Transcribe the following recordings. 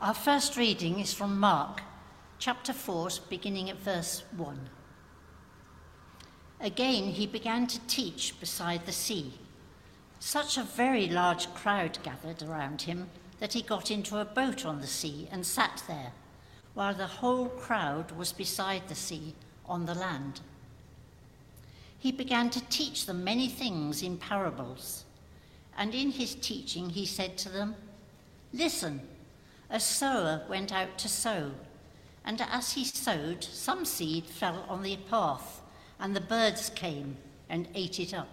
Our first reading is from Mark, chapter 4, beginning at verse 1. Again, he began to teach beside the sea. Such a very large crowd gathered around him that he got into a boat on the sea and sat there, while the whole crowd was beside the sea on the land. He began to teach them many things in parables. And in his teaching, he said to them, Listen, a sower went out to sow. And as he sowed, some seed fell on the path, and the birds came and ate it up.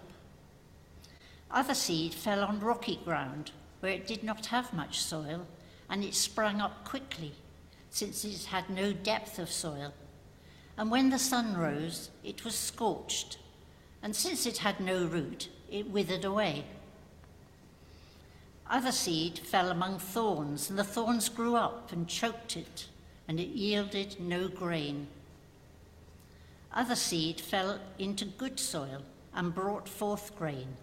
Other seed fell on rocky ground, where it did not have much soil, and it sprang up quickly, since it had no depth of soil. And when the sun rose, it was scorched, and since it had no root, it withered away. Other seed fell among thorns, and the thorns grew up and choked it, and it yielded no grain. Other seed fell into good soil and brought forth grain,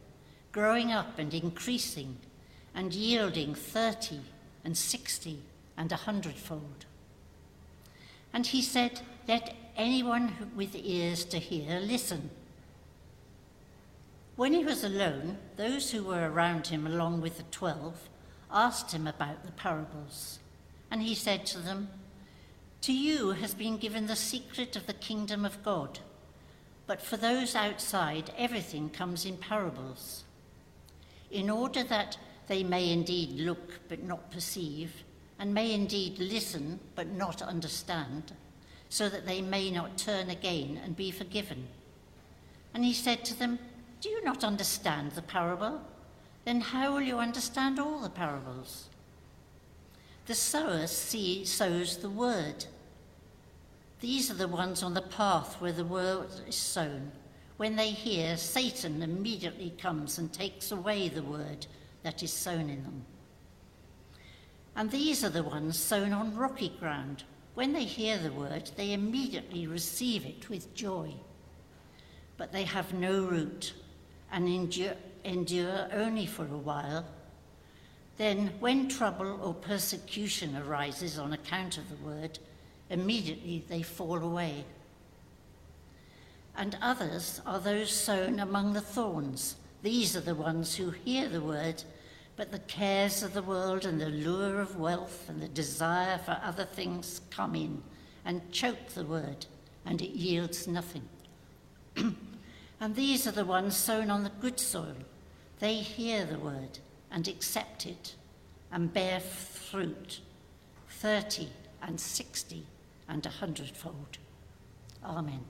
growing up and increasing, and yielding thirty and sixty and a hundredfold. And he said, Let anyone with ears to hear listen. When he was alone, those who were around him, along with the twelve, asked him about the parables. And he said to them, To you has been given the secret of the kingdom of God, but for those outside, everything comes in parables, in order that they may indeed look but not perceive, and may indeed listen but not understand, so that they may not turn again and be forgiven. And he said to them, do you not understand the parable? Then how will you understand all the parables? The sower see, sows the word. These are the ones on the path where the word is sown. When they hear, Satan immediately comes and takes away the word that is sown in them. And these are the ones sown on rocky ground. When they hear the word, they immediately receive it with joy. But they have no root and endure, endure only for a while. Then, when trouble or persecution arises on account of the word, immediately they fall away. And others are those sown among the thorns. These are the ones who hear the word, but the cares of the world and the lure of wealth and the desire for other things come in and choke the word, and it yields nothing. And these are the ones sown on the good soil. They hear the word and accept it and bear fruit, thirty and sixty and a hundredfold. Amen.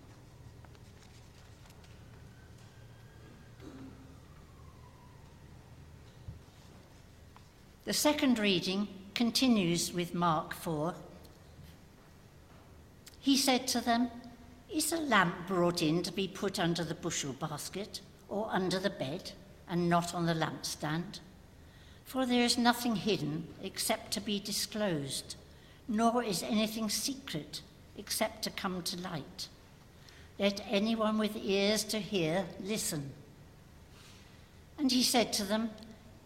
The second reading continues with Mark 4. He said to them, is a lamp brought in to be put under the bushel basket or under the bed and not on the lampstand? For there is nothing hidden except to be disclosed, nor is anything secret except to come to light. Let anyone with ears to hear listen. And he said to them,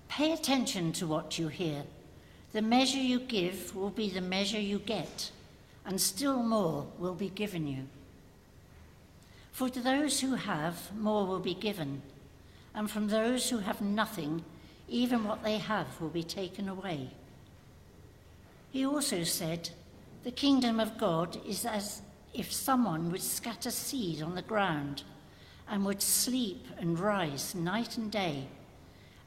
Pay attention to what you hear. The measure you give will be the measure you get, and still more will be given you. For to those who have, more will be given, and from those who have nothing, even what they have will be taken away. He also said, The kingdom of God is as if someone would scatter seed on the ground and would sleep and rise night and day,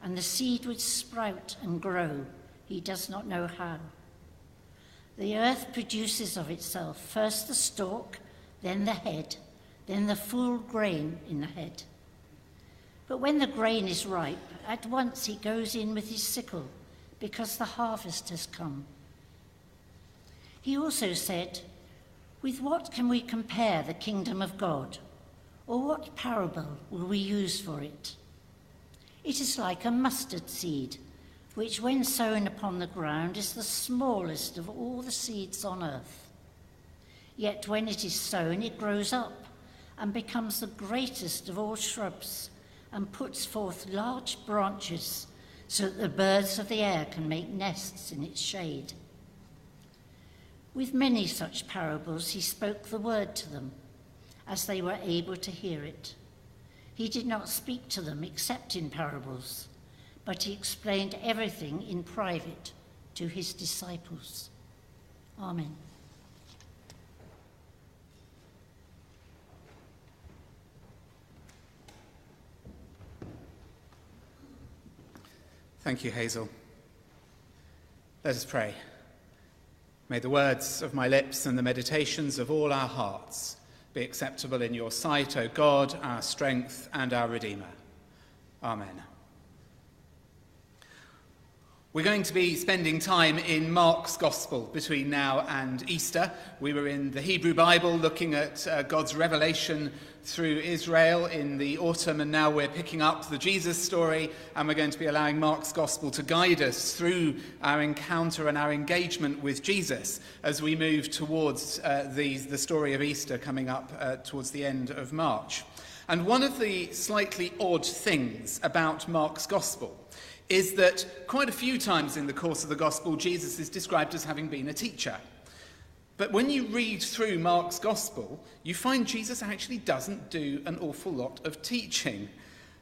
and the seed would sprout and grow. He does not know how. The earth produces of itself first the stalk, then the head then the full grain in the head. But when the grain is ripe, at once he goes in with his sickle, because the harvest has come. He also said, With what can we compare the kingdom of God? Or what parable will we use for it? It is like a mustard seed, which, when sown upon the ground, is the smallest of all the seeds on earth. Yet when it is sown, it grows up and becomes the greatest of all shrubs and puts forth large branches so that the birds of the air can make nests in its shade. With many such parables, he spoke the word to them, as they were able to hear it. He did not speak to them except in parables, but he explained everything in private to his disciples. Amen. Thank you, Hazel. Let us pray. May the words of my lips and the meditations of all our hearts be acceptable in your sight, O God, our strength and our Redeemer. Amen. We're going to be spending time in Mark's Gospel between now and Easter. We were in the Hebrew Bible looking at uh, God's revelation through Israel in the autumn, and now we're picking up the Jesus story, and we're going to be allowing Mark's Gospel to guide us through our encounter and our engagement with Jesus as we move towards uh, the, the story of Easter coming up uh, towards the end of March. And one of the slightly odd things about Mark's Gospel is that quite a few times in the course of the Gospel, Jesus is described as having been a teacher. But when you read through Mark's Gospel, you find Jesus actually doesn't do an awful lot of teaching.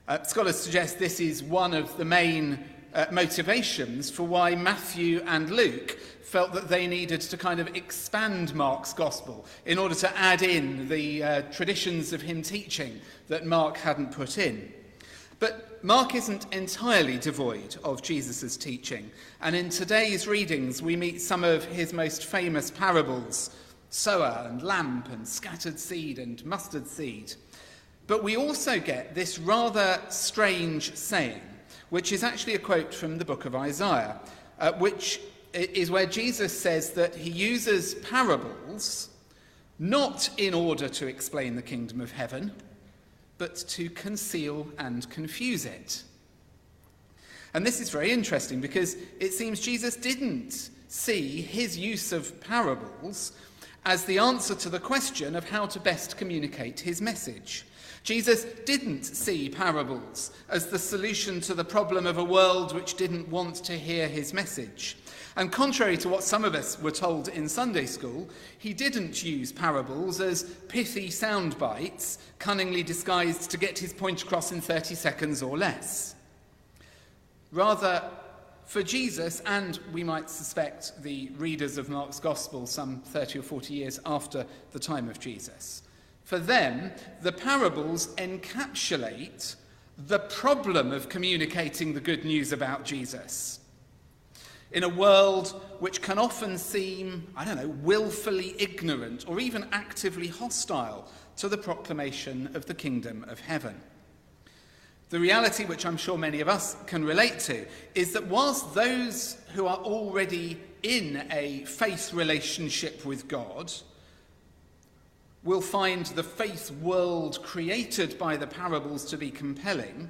Uh, scholars suggest this is one of the main uh, motivations for why Matthew and Luke felt that they needed to kind of expand Mark's gospel in order to add in the uh, traditions of him teaching that Mark hadn't put in. But Mark isn't entirely devoid of Jesus' teaching, and in today's readings we meet some of his most famous parables sower and lamp and scattered seed and mustard seed. But we also get this rather strange saying, which is actually a quote from the book of Isaiah, uh, which is where Jesus says that he uses parables not in order to explain the kingdom of heaven but to conceal and confuse it. And this is very interesting because it seems Jesus didn't see his use of parables as the answer to the question of how to best communicate his message. Jesus didn't see parables as the solution to the problem of a world which didn't want to hear his message. And contrary to what some of us were told in Sunday school, he didn't use parables as pithy sound bites, cunningly disguised to get his point across in 30 seconds or less. Rather, for Jesus, and we might suspect the readers of Mark's Gospel some 30 or 40 years after the time of Jesus, for them, the parables encapsulate the problem of communicating the good news about Jesus in a world which can often seem, I don't know, willfully ignorant or even actively hostile to the proclamation of the kingdom of heaven. The reality, which I'm sure many of us can relate to, is that whilst those who are already in a faith relationship with God will find the faith world created by the parables to be compelling,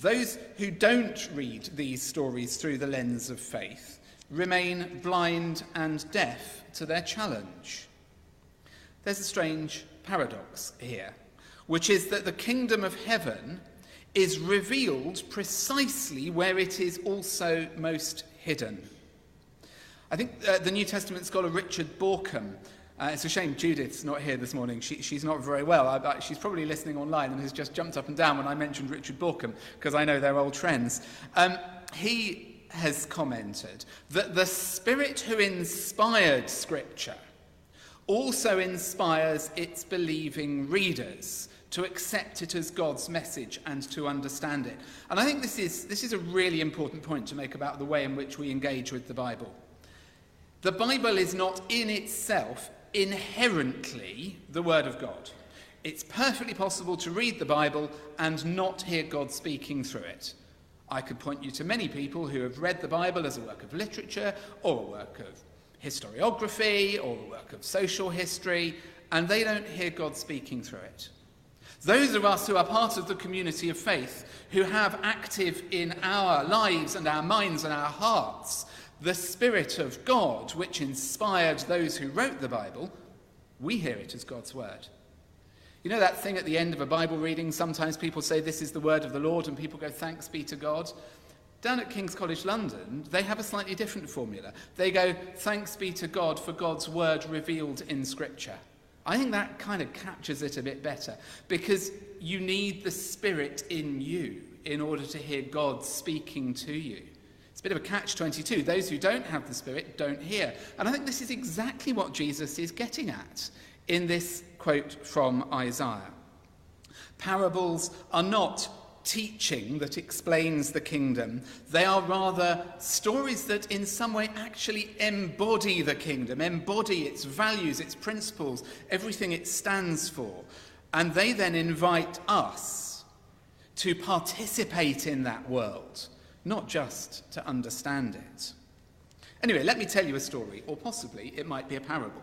those who don't read these stories through the lens of faith remain blind and deaf to their challenge. There's a strange paradox here, which is that the kingdom of heaven is revealed precisely where it is also most hidden. I think uh, the New Testament scholar Richard Bauckham uh, it's a shame Judith's not here this morning. She, she's not very well. I, I, she's probably listening online and has just jumped up and down when I mentioned Richard Bauckham because I know they're old friends. Um, he has commented that the Spirit who inspired Scripture also inspires its believing readers to accept it as God's message and to understand it. And I think this is, this is a really important point to make about the way in which we engage with the Bible. The Bible is not in itself inherently the Word of God. It's perfectly possible to read the Bible and not hear God speaking through it. I could point you to many people who have read the Bible as a work of literature or a work of historiography or a work of social history, and they don't hear God speaking through it. Those of us who are part of the community of faith, who have active in our lives and our minds and our hearts the Spirit of God, which inspired those who wrote the Bible, we hear it as God's word. You know that thing at the end of a Bible reading? Sometimes people say, This is the word of the Lord, and people go, Thanks be to God. Down at King's College London, they have a slightly different formula. They go, Thanks be to God for God's word revealed in Scripture. I think that kind of captures it a bit better because you need the Spirit in you in order to hear God speaking to you. It's a bit of a catch 22. Those who don't have the Spirit don't hear. And I think this is exactly what Jesus is getting at in this quote from Isaiah. Parables are not teaching that explains the kingdom. They are rather stories that, in some way, actually embody the kingdom, embody its values, its principles, everything it stands for. And they then invite us to participate in that world, not just to understand it. Anyway, let me tell you a story, or possibly it might be a parable.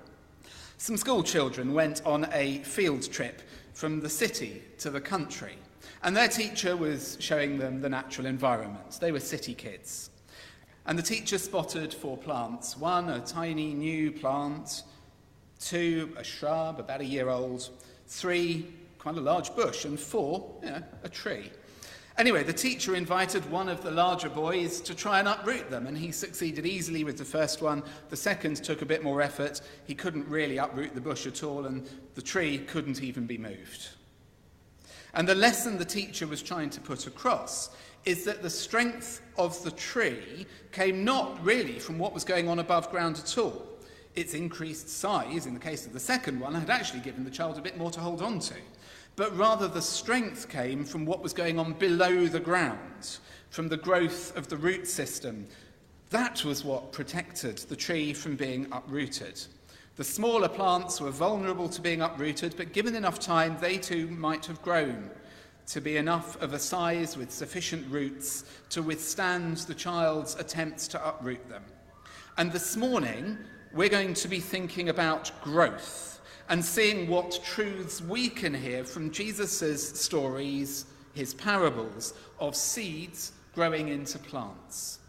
Some school children went on a field trip from the city to the country. And their teacher was showing them the natural environment. They were city kids. And the teacher spotted four plants one, a tiny new plant, two, a shrub about a year old, three, quite a large bush, and four, you know, a tree. Anyway, the teacher invited one of the larger boys to try and uproot them, and he succeeded easily with the first one. The second took a bit more effort. He couldn't really uproot the bush at all, and the tree couldn't even be moved. And the lesson the teacher was trying to put across is that the strength of the tree came not really from what was going on above ground at all. Its increased size, in the case of the second one, had actually given the child a bit more to hold on to. But rather, the strength came from what was going on below the ground, from the growth of the root system. That was what protected the tree from being uprooted. The smaller plants were vulnerable to being uprooted, but given enough time, they too might have grown to be enough of a size with sufficient roots to withstand the child's attempts to uproot them. And this morning, we're going to be thinking about growth and seeing what truths we can hear from Jesus' stories, his parables of seeds growing into plants.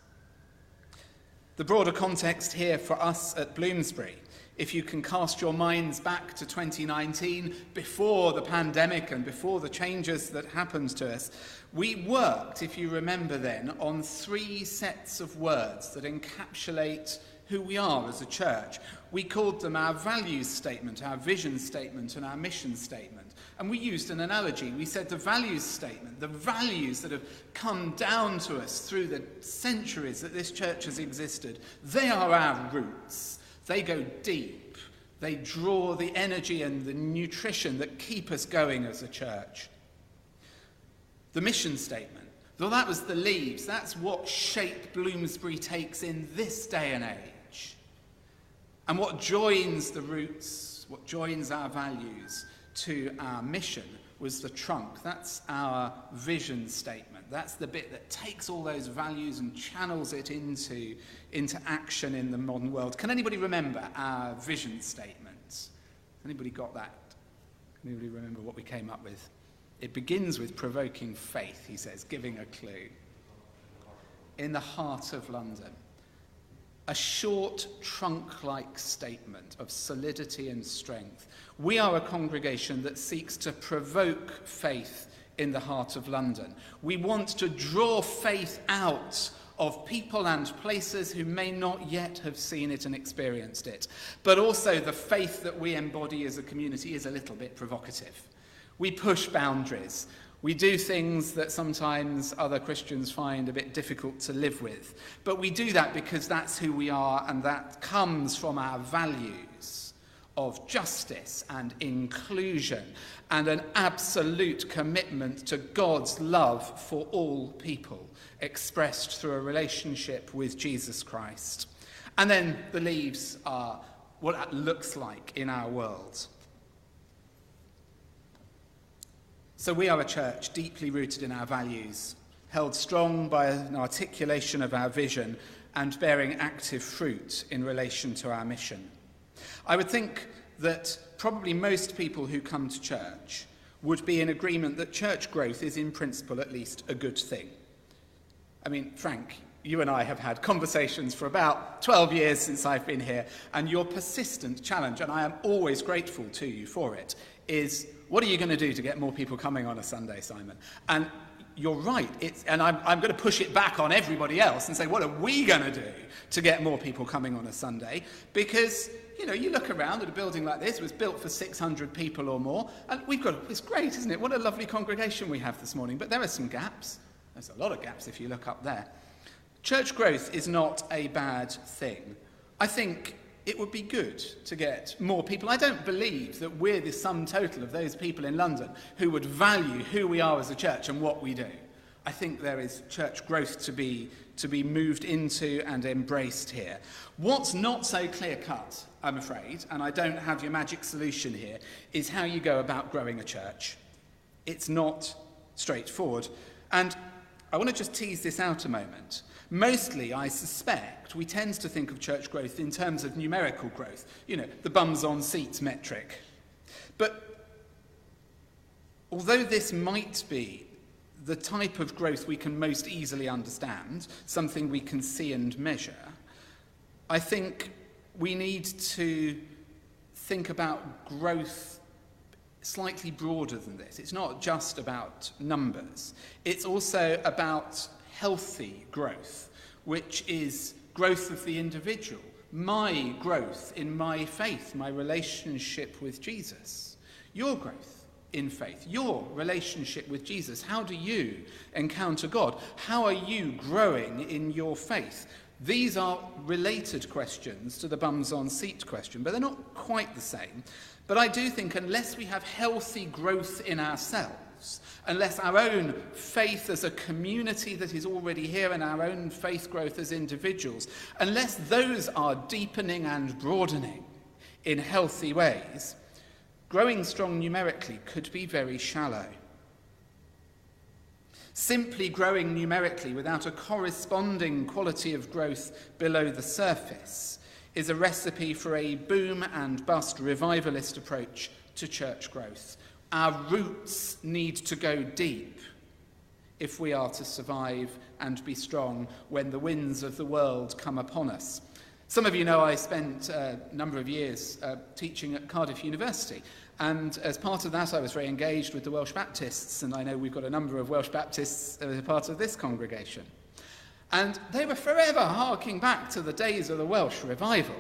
The broader context here for us at Bloomsbury if you can cast your minds back to 2019, before the pandemic and before the changes that happened to us, we worked, if you remember then, on three sets of words that encapsulate who we are as a church. We called them our values statement, our vision statement, and our mission statement. And we used an analogy. We said the values statement, the values that have come down to us through the centuries that this church has existed, they are our roots. They go deep. They draw the energy and the nutrition that keep us going as a church. The mission statement, though that was the leaves, that's what shape Bloomsbury takes in this day and age. And what joins the roots, what joins our values to our mission was the trunk. That's our vision statement. That's the bit that takes all those values and channels it into, into action in the modern world. Can anybody remember our vision statement? Anybody got that? Can anybody remember what we came up with? It begins with provoking faith, he says, giving a clue. In the heart of London a short trunk like statement of solidity and strength. We are a congregation that seeks to provoke faith in the heart of London. We want to draw faith out of people and places who may not yet have seen it and experienced it. But also, the faith that we embody as a community is a little bit provocative. We push boundaries. We do things that sometimes other Christians find a bit difficult to live with. But we do that because that's who we are and that comes from our values of justice and inclusion and an absolute commitment to God's love for all people expressed through a relationship with Jesus Christ. And then the leaves are what that looks like in our world. So we are a church deeply rooted in our values, held strong by an articulation of our vision, and bearing active fruit in relation to our mission. I would think that probably most people who come to church would be in agreement that church growth is, in principle, at least a good thing. I mean, Frank, you and I have had conversations for about 12 years since I've been here, and your persistent challenge, and I am always grateful to you for it, is what are you going to do to get more people coming on a Sunday, Simon? And you're right. It's, and I'm, I'm going to push it back on everybody else and say, what are we going to do to get more people coming on a Sunday? Because, you know, you look around at a building like this, it was built for 600 people or more, and we've got, it's great, isn't it? What a lovely congregation we have this morning. But there are some gaps. There's a lot of gaps if you look up there. Church growth is not a bad thing. I think it would be good to get more people. I don't believe that we're the sum total of those people in London who would value who we are as a church and what we do. I think there is church growth to be, to be moved into and embraced here. What's not so clear cut, I'm afraid, and I don't have your magic solution here, is how you go about growing a church. It's not straightforward. And I want to just tease this out a moment. Mostly, I suspect, we tend to think of church growth in terms of numerical growth, you know, the bums on seats metric. But although this might be the type of growth we can most easily understand, something we can see and measure, I think we need to think about growth slightly broader than this. It's not just about numbers, it's also about healthy growth, which is growth of the individual, my growth in my faith, my relationship with Jesus, your growth in faith, your relationship with Jesus. How do you encounter God? How are you growing in your faith? These are related questions to the bums on seat question, but they're not quite the same. But I do think unless we have healthy growth in ourselves, unless our own faith as a community that is already here and our own faith growth as individuals, unless those are deepening and broadening in healthy ways, growing strong numerically could be very shallow. Simply growing numerically without a corresponding quality of growth below the surface is a recipe for a boom and bust revivalist approach to church growth. Our roots need to go deep if we are to survive and be strong when the winds of the world come upon us. Some of you know I spent a number of years uh, teaching at Cardiff University, and as part of that, I was very engaged with the Welsh Baptists, and I know we've got a number of Welsh Baptists as a part of this congregation. And they were forever harking back to the days of the Welsh revival.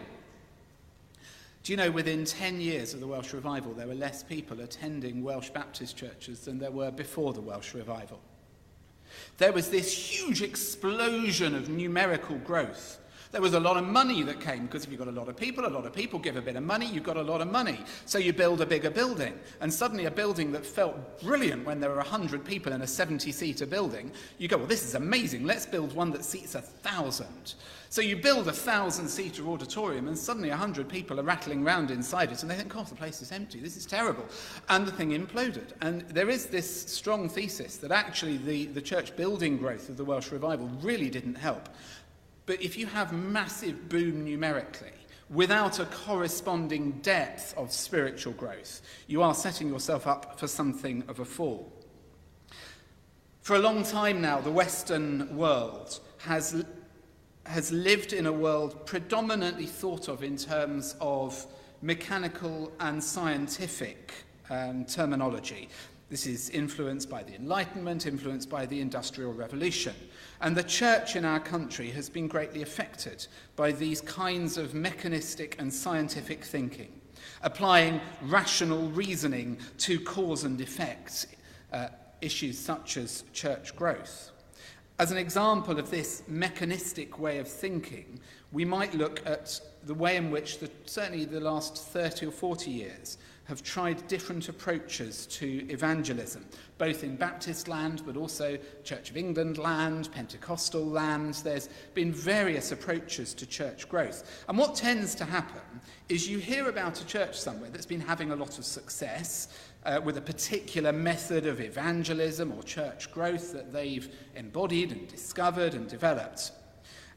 Do you know within 10 years of the Welsh revival, there were less people attending Welsh Baptist churches than there were before the Welsh revival? There was this huge explosion of numerical growth there was a lot of money that came because if you've got a lot of people, a lot of people give a bit of money, you've got a lot of money. So you build a bigger building. And suddenly, a building that felt brilliant when there were 100 people in a 70 seater building, you go, well, this is amazing. Let's build one that seats a thousand. So you build a thousand seater auditorium, and suddenly 100 people are rattling around inside it, and they think, oh, the place is empty. This is terrible. And the thing imploded. And there is this strong thesis that actually the, the church building growth of the Welsh revival really didn't help. But if you have massive boom numerically, without a corresponding depth of spiritual growth, you are setting yourself up for something of a fall. For a long time now, the Western world has, has lived in a world predominantly thought of in terms of mechanical and scientific um, terminology. This is influenced by the Enlightenment, influenced by the Industrial Revolution. And the church in our country has been greatly affected by these kinds of mechanistic and scientific thinking, applying rational reasoning to cause and effect uh, issues such as church growth. As an example of this mechanistic way of thinking, we might look at the way in which, the, certainly the last 30 or 40 years, have tried different approaches to evangelism, both in Baptist land, but also Church of England land, Pentecostal land. There's been various approaches to church growth. And what tends to happen is you hear about a church somewhere that's been having a lot of success uh, with a particular method of evangelism or church growth that they've embodied and discovered and developed.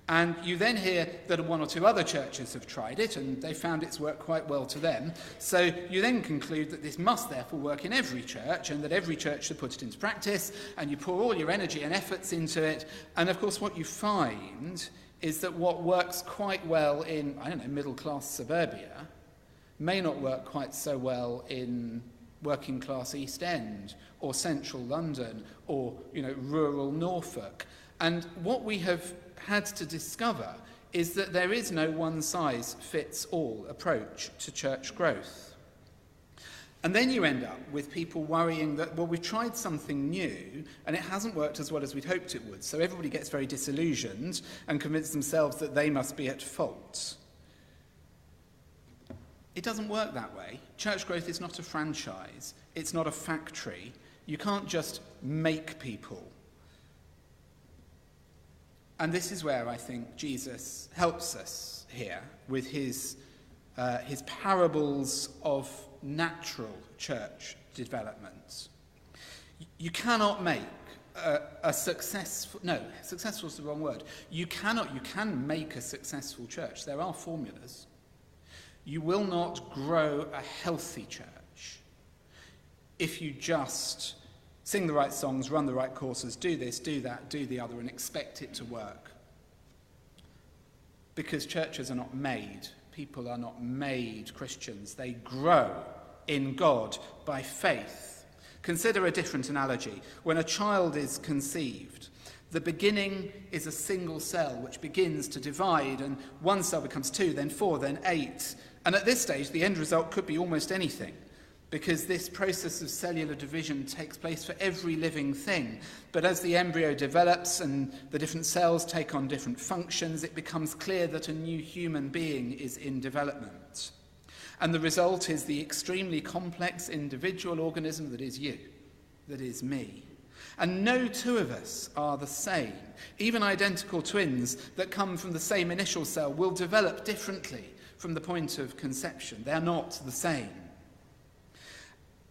And you then hear that one or two other churches have tried it and they found it's worked quite well to them. So you then conclude that this must therefore work in every church and that every church should put it into practice and you pour all your energy and efforts into it. And of course, what you find is that what works quite well in, I don't know, middle class suburbia may not work quite so well in working class East End or central London or you know rural Norfolk. And what we have had to discover is that there is no one size fits all approach to church growth. And then you end up with people worrying that, well, we've tried something new and it hasn't worked as well as we'd hoped it would. So everybody gets very disillusioned and convinces themselves that they must be at fault. It doesn't work that way. Church growth is not a franchise, it's not a factory. You can't just make people. And this is where I think Jesus helps us here with his, uh, his parables of natural church development. You cannot make a, a, successful, no, successful is the wrong word. You cannot, you can make a successful church. There are formulas. You will not grow a healthy church if you just sing the right songs, run the right courses, do this, do that, do the other, and expect it to work. Because churches are not made, people are not made Christians. They grow in God by faith. Consider a different analogy. When a child is conceived, the beginning is a single cell which begins to divide, and one cell becomes two, then four, then eight, and at this stage, the end result could be almost anything, because this process of cellular division takes place for every living thing. But as the embryo develops and the different cells take on different functions, it becomes clear that a new human being is in development. And the result is the extremely complex individual organism that is you, that is me. And no two of us are the same. Even identical twins that come from the same initial cell will develop differently from the point of conception. They are not the same.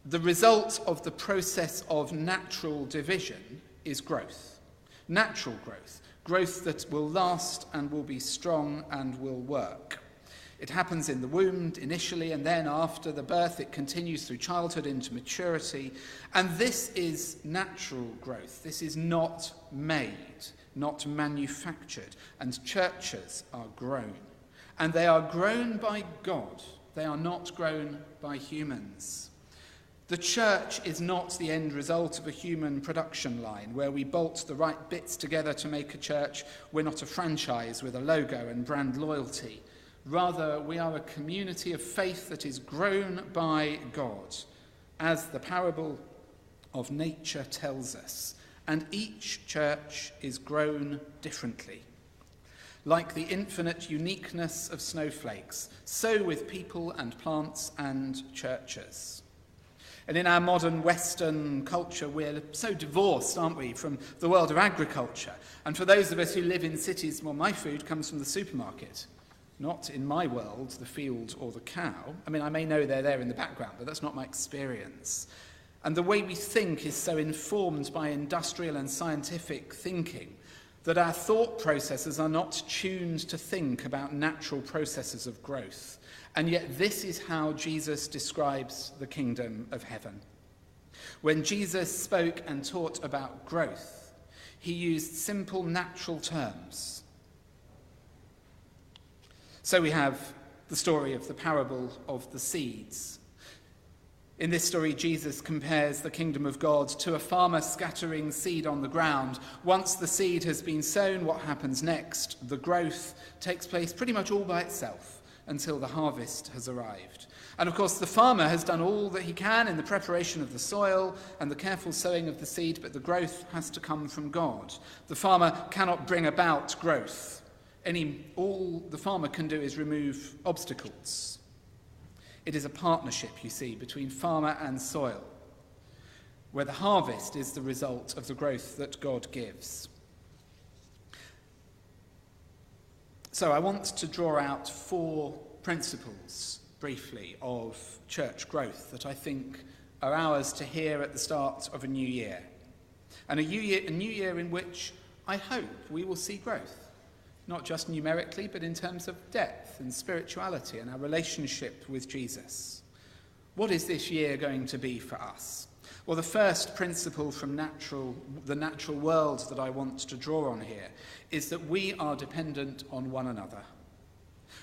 The result of the process of natural division is growth. Natural growth. Growth that will last and will be strong and will work. It happens in the womb initially, and then after the birth, it continues through childhood into maturity. And this is natural growth. This is not made, not manufactured. And churches are grown. And they are grown by God, they are not grown by humans. The church is not the end result of a human production line where we bolt the right bits together to make a church. We're not a franchise with a logo and brand loyalty. Rather, we are a community of faith that is grown by God, as the parable of nature tells us. And each church is grown differently. Like the infinite uniqueness of snowflakes, so with people and plants and churches. And in our modern Western culture, we're so divorced, aren't we, from the world of agriculture. And for those of us who live in cities, well, my food comes from the supermarket, not in my world, the field or the cow. I mean, I may know they're there in the background, but that's not my experience. And the way we think is so informed by industrial and scientific thinking that our thought processes are not tuned to think about natural processes of growth. And yet, this is how Jesus describes the kingdom of heaven. When Jesus spoke and taught about growth, he used simple natural terms. So we have the story of the parable of the seeds. In this story, Jesus compares the kingdom of God to a farmer scattering seed on the ground. Once the seed has been sown, what happens next? The growth takes place pretty much all by itself until the harvest has arrived. And of course, the farmer has done all that he can in the preparation of the soil and the careful sowing of the seed, but the growth has to come from God. The farmer cannot bring about growth. Any, all the farmer can do is remove obstacles. It is a partnership, you see, between farmer and soil, where the harvest is the result of the growth that God gives. So I want to draw out four principles, briefly, of church growth that I think are ours to hear at the start of a new year. And a new year, a new year in which I hope we will see growth not just numerically, but in terms of depth and spirituality and our relationship with Jesus. What is this year going to be for us? Well, the first principle from natural, the natural world that I want to draw on here is that we are dependent on one another.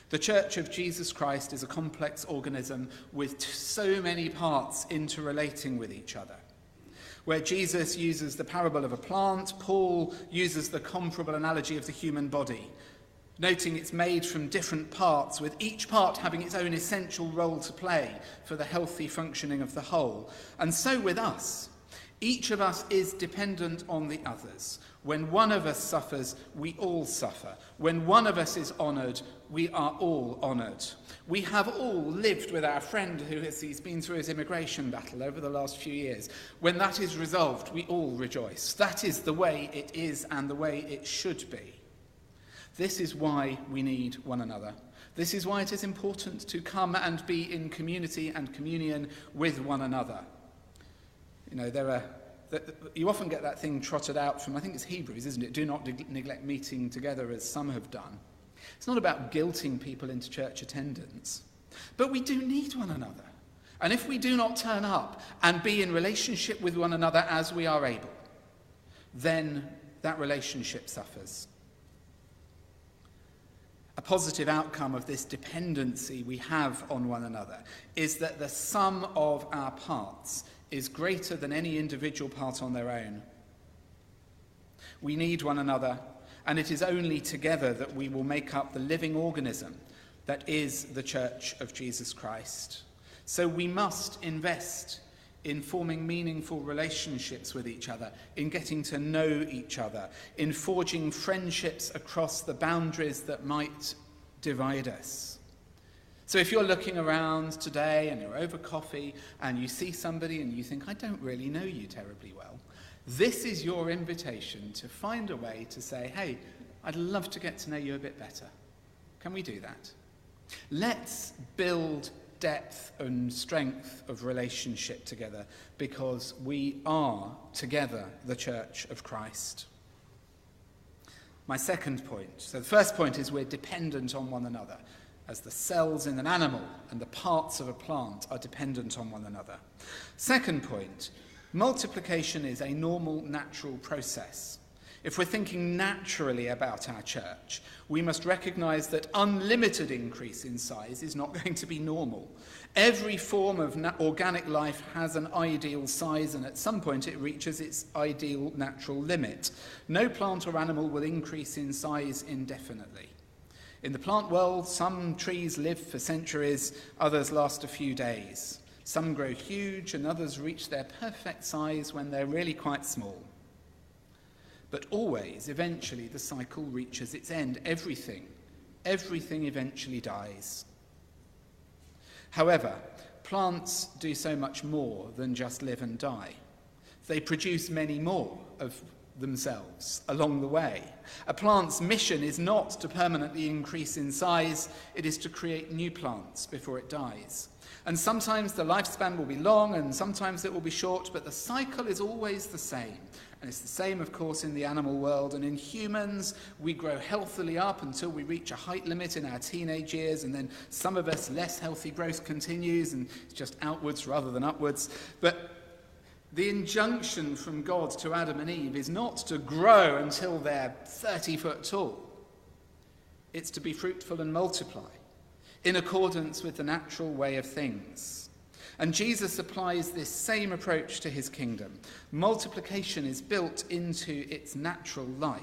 The Church of Jesus Christ is a complex organism with so many parts interrelating with each other. Where Jesus uses the parable of a plant, Paul uses the comparable analogy of the human body, noting it's made from different parts, with each part having its own essential role to play for the healthy functioning of the whole. And so with us. Each of us is dependent on the others. When one of us suffers, we all suffer. When one of us is honoured, we are all honoured. We have all lived with our friend who has he's been through his immigration battle over the last few years. When that is resolved, we all rejoice. That is the way it is and the way it should be. This is why we need one another. This is why it is important to come and be in community and communion with one another. You know, there are you often get that thing trotted out from, I think it's Hebrews, isn't it? Do not neglect meeting together as some have done. It's not about guilting people into church attendance, but we do need one another. And if we do not turn up and be in relationship with one another as we are able, then that relationship suffers. Positive outcome of this dependency we have on one another is that the sum of our parts is greater than any individual part on their own. We need one another, and it is only together that we will make up the living organism that is the Church of Jesus Christ. So we must invest in forming meaningful relationships with each other, in getting to know each other, in forging friendships across the boundaries that might divide us. So if you're looking around today and you're over coffee and you see somebody and you think, I don't really know you terribly well, this is your invitation to find a way to say, hey, I'd love to get to know you a bit better. Can we do that? Let's build depth and strength of relationship together because we are together the church of Christ. My second point. So the first point is we're dependent on one another as the cells in an animal and the parts of a plant are dependent on one another. Second point multiplication is a normal, natural process. If we're thinking naturally about our church, we must recognize that unlimited increase in size is not going to be normal. Every form of na- organic life has an ideal size, and at some point it reaches its ideal natural limit. No plant or animal will increase in size indefinitely. In the plant world, some trees live for centuries, others last a few days. Some grow huge, and others reach their perfect size when they're really quite small. But always, eventually, the cycle reaches its end. Everything, everything eventually dies. However, plants do so much more than just live and die. They produce many more of themselves along the way. A plant's mission is not to permanently increase in size, it is to create new plants before it dies. And sometimes the lifespan will be long and sometimes it will be short, but the cycle is always the same. And it's the same, of course, in the animal world. And in humans, we grow healthily up until we reach a height limit in our teenage years, and then some of us, less healthy growth continues, and it's just outwards rather than upwards. But the injunction from God to Adam and Eve is not to grow until they're 30 foot tall. It's to be fruitful and multiply in accordance with the natural way of things. And Jesus applies this same approach to his kingdom. Multiplication is built into its natural life.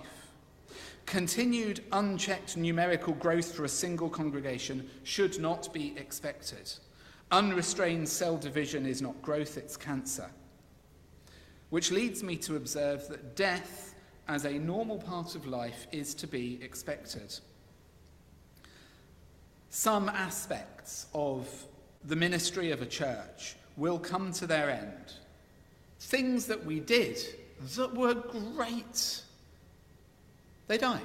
Continued unchecked numerical growth for a single congregation should not be expected. Unrestrained cell division is not growth, it's cancer. Which leads me to observe that death, as a normal part of life, is to be expected. Some aspects of the ministry of a church will come to their end. Things that we did that were great, they die.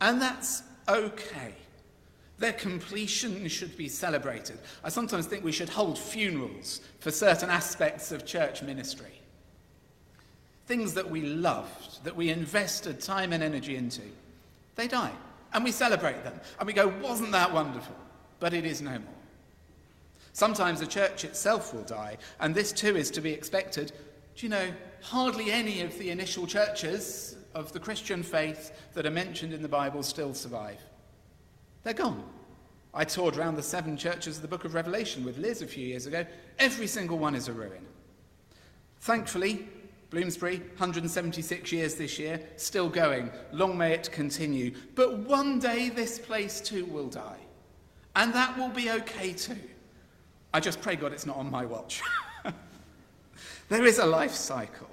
And that's okay. Their completion should be celebrated. I sometimes think we should hold funerals for certain aspects of church ministry things that we loved, that we invested time and energy into, they die. And we celebrate them. And we go, wasn't that wonderful? But it is no more. Sometimes the church itself will die, and this too is to be expected. Do you know, hardly any of the initial churches of the Christian faith that are mentioned in the Bible still survive. They're gone. I toured around the seven churches of the book of Revelation with Liz a few years ago. Every single one is a ruin. Thankfully, Bloomsbury, 176 years this year, still going. Long may it continue. But one day this place too will die. And that will be okay too. I just pray God it's not on my watch. there is a life cycle.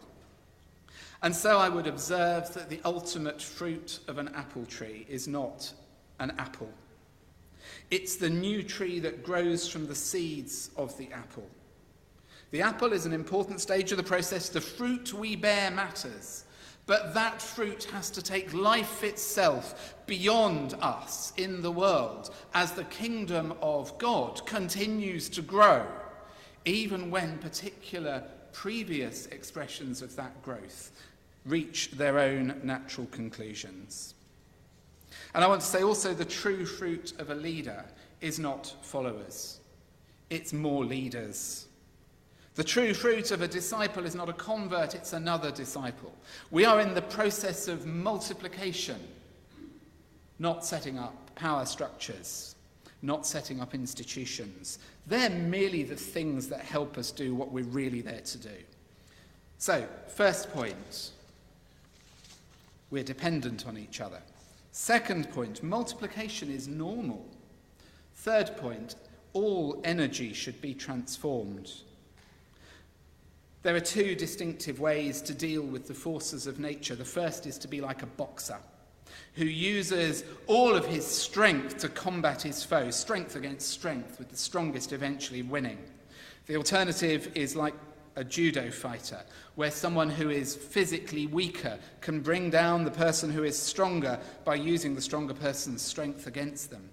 And so I would observe that the ultimate fruit of an apple tree is not an apple. It's the new tree that grows from the seeds of the apple. The apple is an important stage of the process. The fruit we bear matters. But that fruit has to take life itself beyond us in the world as the kingdom of God continues to grow, even when particular previous expressions of that growth reach their own natural conclusions. And I want to say also the true fruit of a leader is not followers, it's more leaders. The true fruit of a disciple is not a convert, it's another disciple. We are in the process of multiplication, not setting up power structures, not setting up institutions. They're merely the things that help us do what we're really there to do. So, first point, we're dependent on each other. Second point, multiplication is normal. Third point, all energy should be transformed. There are two distinctive ways to deal with the forces of nature. The first is to be like a boxer who uses all of his strength to combat his foe, strength against strength, with the strongest eventually winning. The alternative is like a judo fighter, where someone who is physically weaker can bring down the person who is stronger by using the stronger person's strength against them.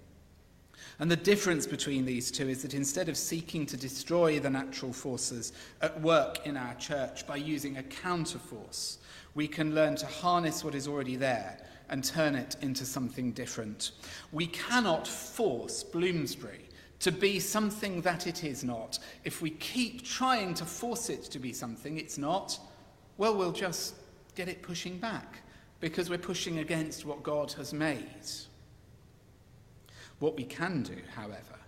And the difference between these two is that instead of seeking to destroy the natural forces at work in our church by using a counterforce, we can learn to harness what is already there and turn it into something different. We cannot force Bloomsbury to be something that it is not. If we keep trying to force it to be something it's not, well, we'll just get it pushing back because we're pushing against what God has made. What we can do, however,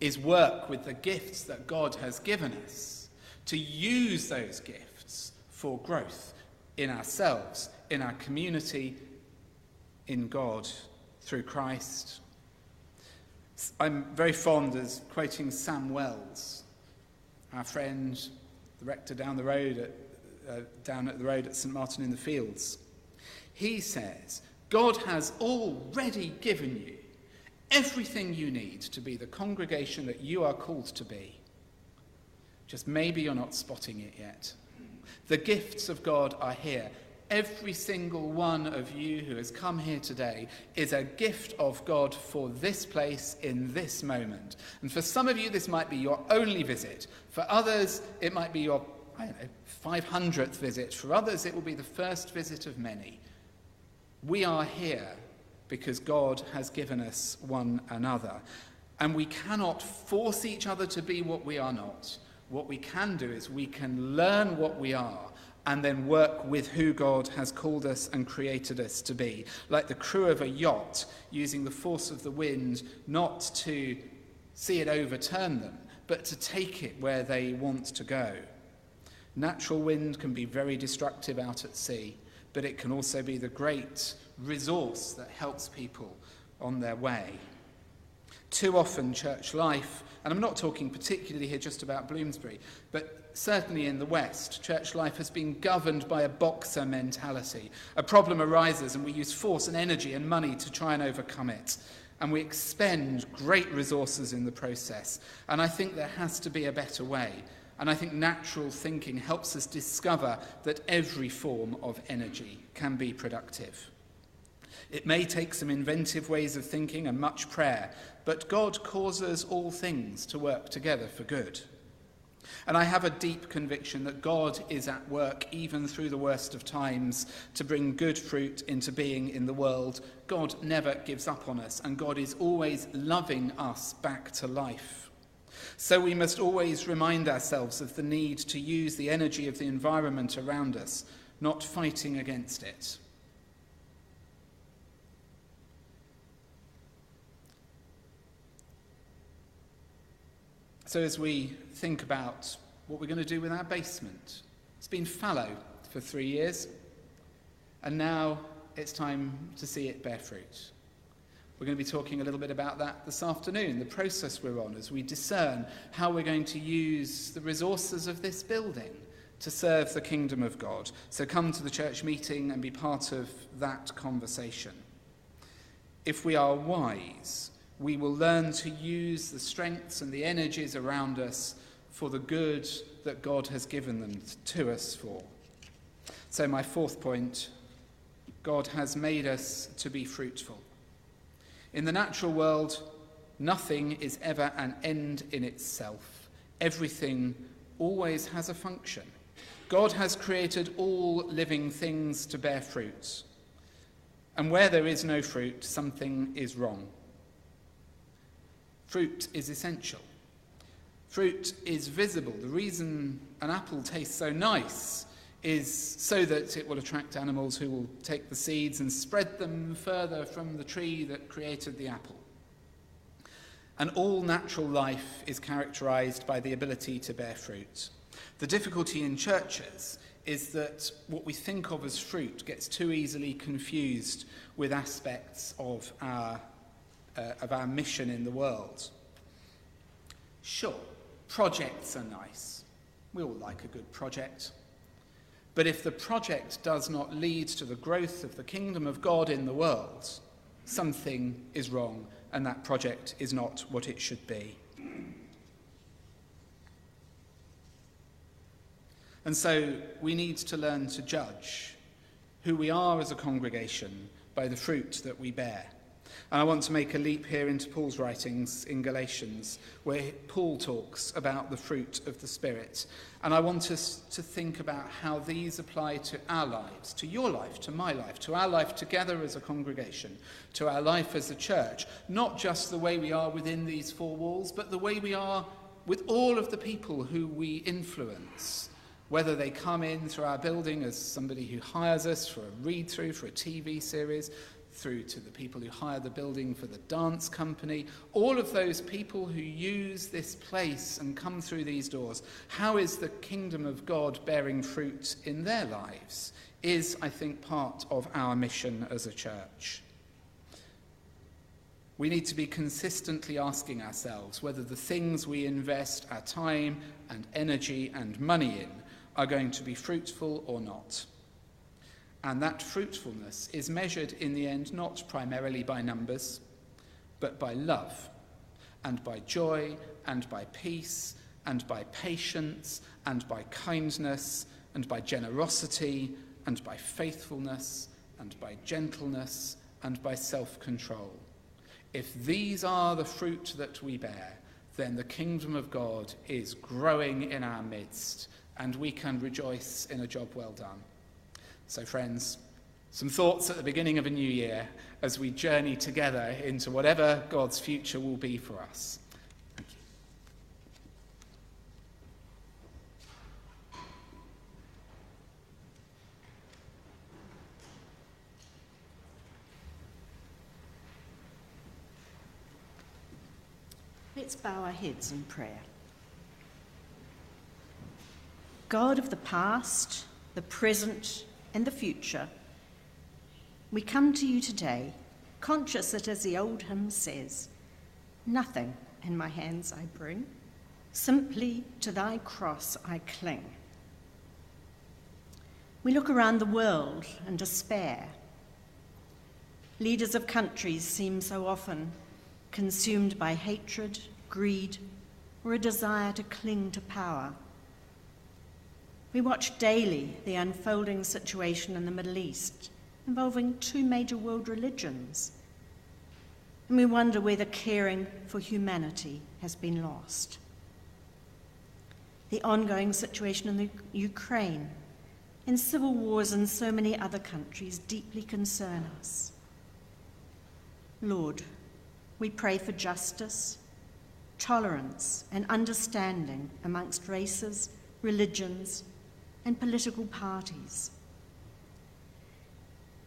is work with the gifts that God has given us to use those gifts for growth in ourselves, in our community, in God through Christ. I'm very fond of quoting Sam Wells, our friend, the rector down the road at, uh, down at the road at St Martin in the Fields. He says, God has already given you everything you need to be the congregation that you are called to be. Just maybe you're not spotting it yet. The gifts of God are here. Every single one of you who has come here today is a gift of God for this place in this moment. And for some of you, this might be your only visit. For others, it might be your, I don't know, 500th visit. For others, it will be the first visit of many. We are here because God has given us one another. And we cannot force each other to be what we are not. What we can do is we can learn what we are and then work with who God has called us and created us to be. Like the crew of a yacht using the force of the wind not to see it overturn them, but to take it where they want to go. Natural wind can be very destructive out at sea, but it can also be the great resource that helps people on their way. Too often, church life, and I'm not talking particularly here just about Bloomsbury, but certainly in the West, church life has been governed by a boxer mentality. A problem arises, and we use force and energy and money to try and overcome it. And we expend great resources in the process. And I think there has to be a better way. And I think natural thinking helps us discover that every form of energy can be productive. It may take some inventive ways of thinking and much prayer, but God causes all things to work together for good. And I have a deep conviction that God is at work even through the worst of times to bring good fruit into being in the world. God never gives up on us, and God is always loving us back to life. So we must always remind ourselves of the need to use the energy of the environment around us, not fighting against it. So, as we think about what we're going to do with our basement, it's been fallow for three years, and now it's time to see it bear fruit. We're going to be talking a little bit about that this afternoon, the process we're on as we discern how we're going to use the resources of this building to serve the kingdom of God. So come to the church meeting and be part of that conversation. If we are wise, we will learn to use the strengths and the energies around us for the good that God has given them to us for. So, my fourth point God has made us to be fruitful. In the natural world, nothing is ever an end in itself, everything always has a function. God has created all living things to bear fruit. And where there is no fruit, something is wrong. Fruit is essential. Fruit is visible. The reason an apple tastes so nice is so that it will attract animals who will take the seeds and spread them further from the tree that created the apple. And all natural life is characterized by the ability to bear fruit. The difficulty in churches is that what we think of as fruit gets too easily confused with aspects of our, uh, of our mission in the world. Sure, projects are nice. We all like a good project. But if the project does not lead to the growth of the kingdom of God in the world, something is wrong and that project is not what it should be. And so we need to learn to judge who we are as a congregation by the fruit that we bear. And I want to make a leap here into Paul's writings in Galatians, where Paul talks about the fruit of the Spirit. And I want us to think about how these apply to our lives, to your life, to my life, to our life together as a congregation, to our life as a church. Not just the way we are within these four walls, but the way we are with all of the people who we influence whether they come in through our building as somebody who hires us for a read through for a TV series, through to the people who hire the building for the dance company, all of those people who use this place and come through these doors, how is the kingdom of God bearing fruit in their lives? Is, I think, part of our mission as a church. We need to be consistently asking ourselves whether the things we invest our time and energy and money in are going to be fruitful or not. And that fruitfulness is measured in the end not primarily by numbers, but by love, and by joy, and by peace, and by patience, and by kindness, and by generosity, and by faithfulness, and by gentleness, and by self control. If these are the fruit that we bear, then the kingdom of God is growing in our midst, and we can rejoice in a job well done. So, friends, some thoughts at the beginning of a new year as we journey together into whatever God's future will be for us. Let's bow our heads in prayer. God of the past, the present, and the future, we come to you today, conscious that, as the old hymn says, nothing in my hands I bring, simply to thy cross I cling. We look around the world and despair. Leaders of countries seem so often consumed by hatred, greed, or a desire to cling to power. We watch daily the unfolding situation in the Middle East involving two major world religions. And we wonder whether caring for humanity has been lost. The ongoing situation in the Ukraine and civil wars in so many other countries deeply concern us. Lord, we pray for justice, tolerance, and understanding amongst races, religions, and political parties.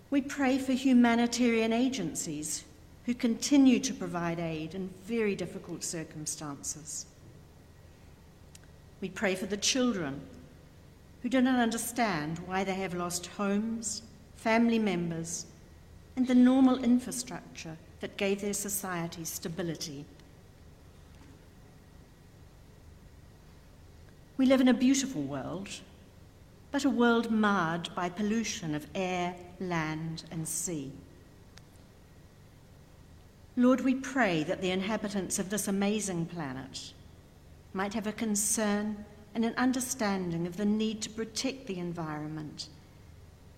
We pray for humanitarian agencies who continue to provide aid in very difficult circumstances. We pray for the children who do not understand why they have lost homes, family members, and the normal infrastructure that gave their society stability. We live in a beautiful world, but a world marred by pollution of air, land, and sea. Lord, we pray that the inhabitants of this amazing planet might have a concern and an understanding of the need to protect the environment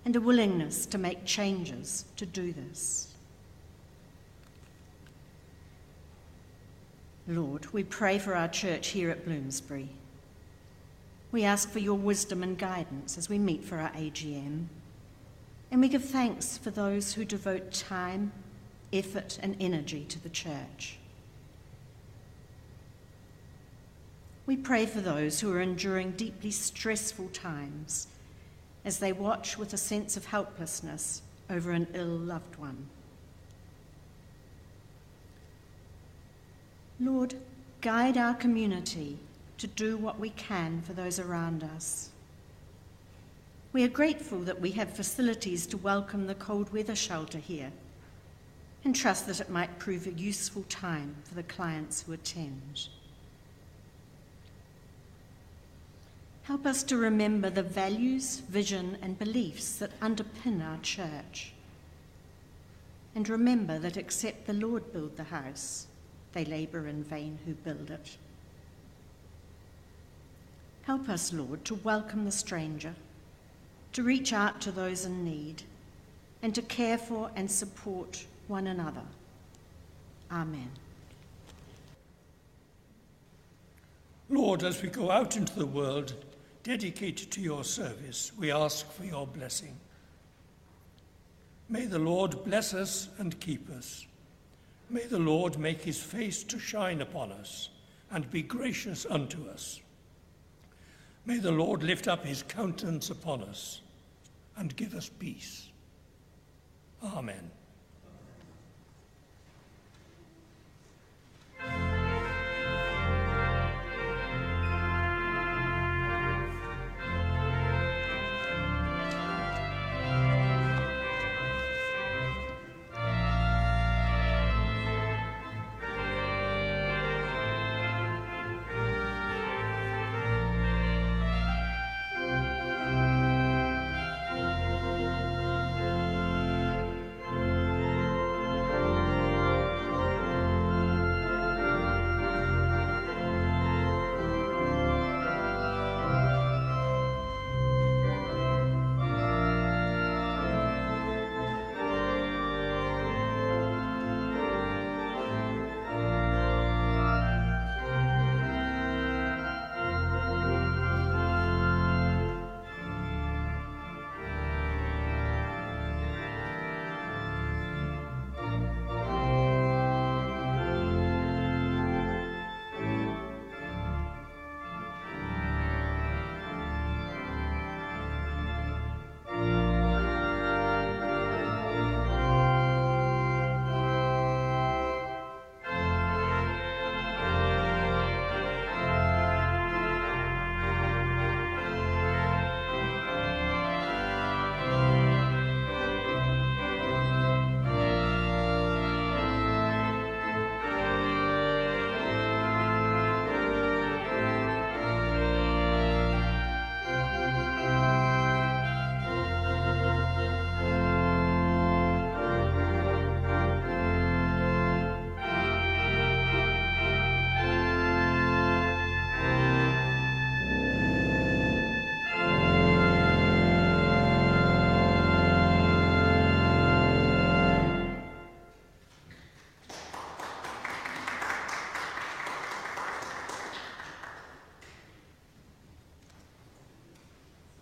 and a willingness to make changes to do this. Lord, we pray for our church here at Bloomsbury. We ask for your wisdom and guidance as we meet for our AGM. And we give thanks for those who devote time, effort, and energy to the church. We pray for those who are enduring deeply stressful times as they watch with a sense of helplessness over an ill loved one. Lord, guide our community to do what we can for those around us. We are grateful that we have facilities to welcome the cold weather shelter here and trust that it might prove a useful time for the clients who attend. Help us to remember the values, vision, and beliefs that underpin our church. And remember that except the Lord build the house, they labour in vain who build it. Help us, Lord, to welcome the stranger, to reach out to those in need, and to care for and support one another. Amen. Lord, as we go out into the world, dedicated to your service, we ask for your blessing. May the Lord bless us and keep us. May the Lord make his face to shine upon us and be gracious unto us. May the Lord lift up his countenance upon us and give us peace. Amen.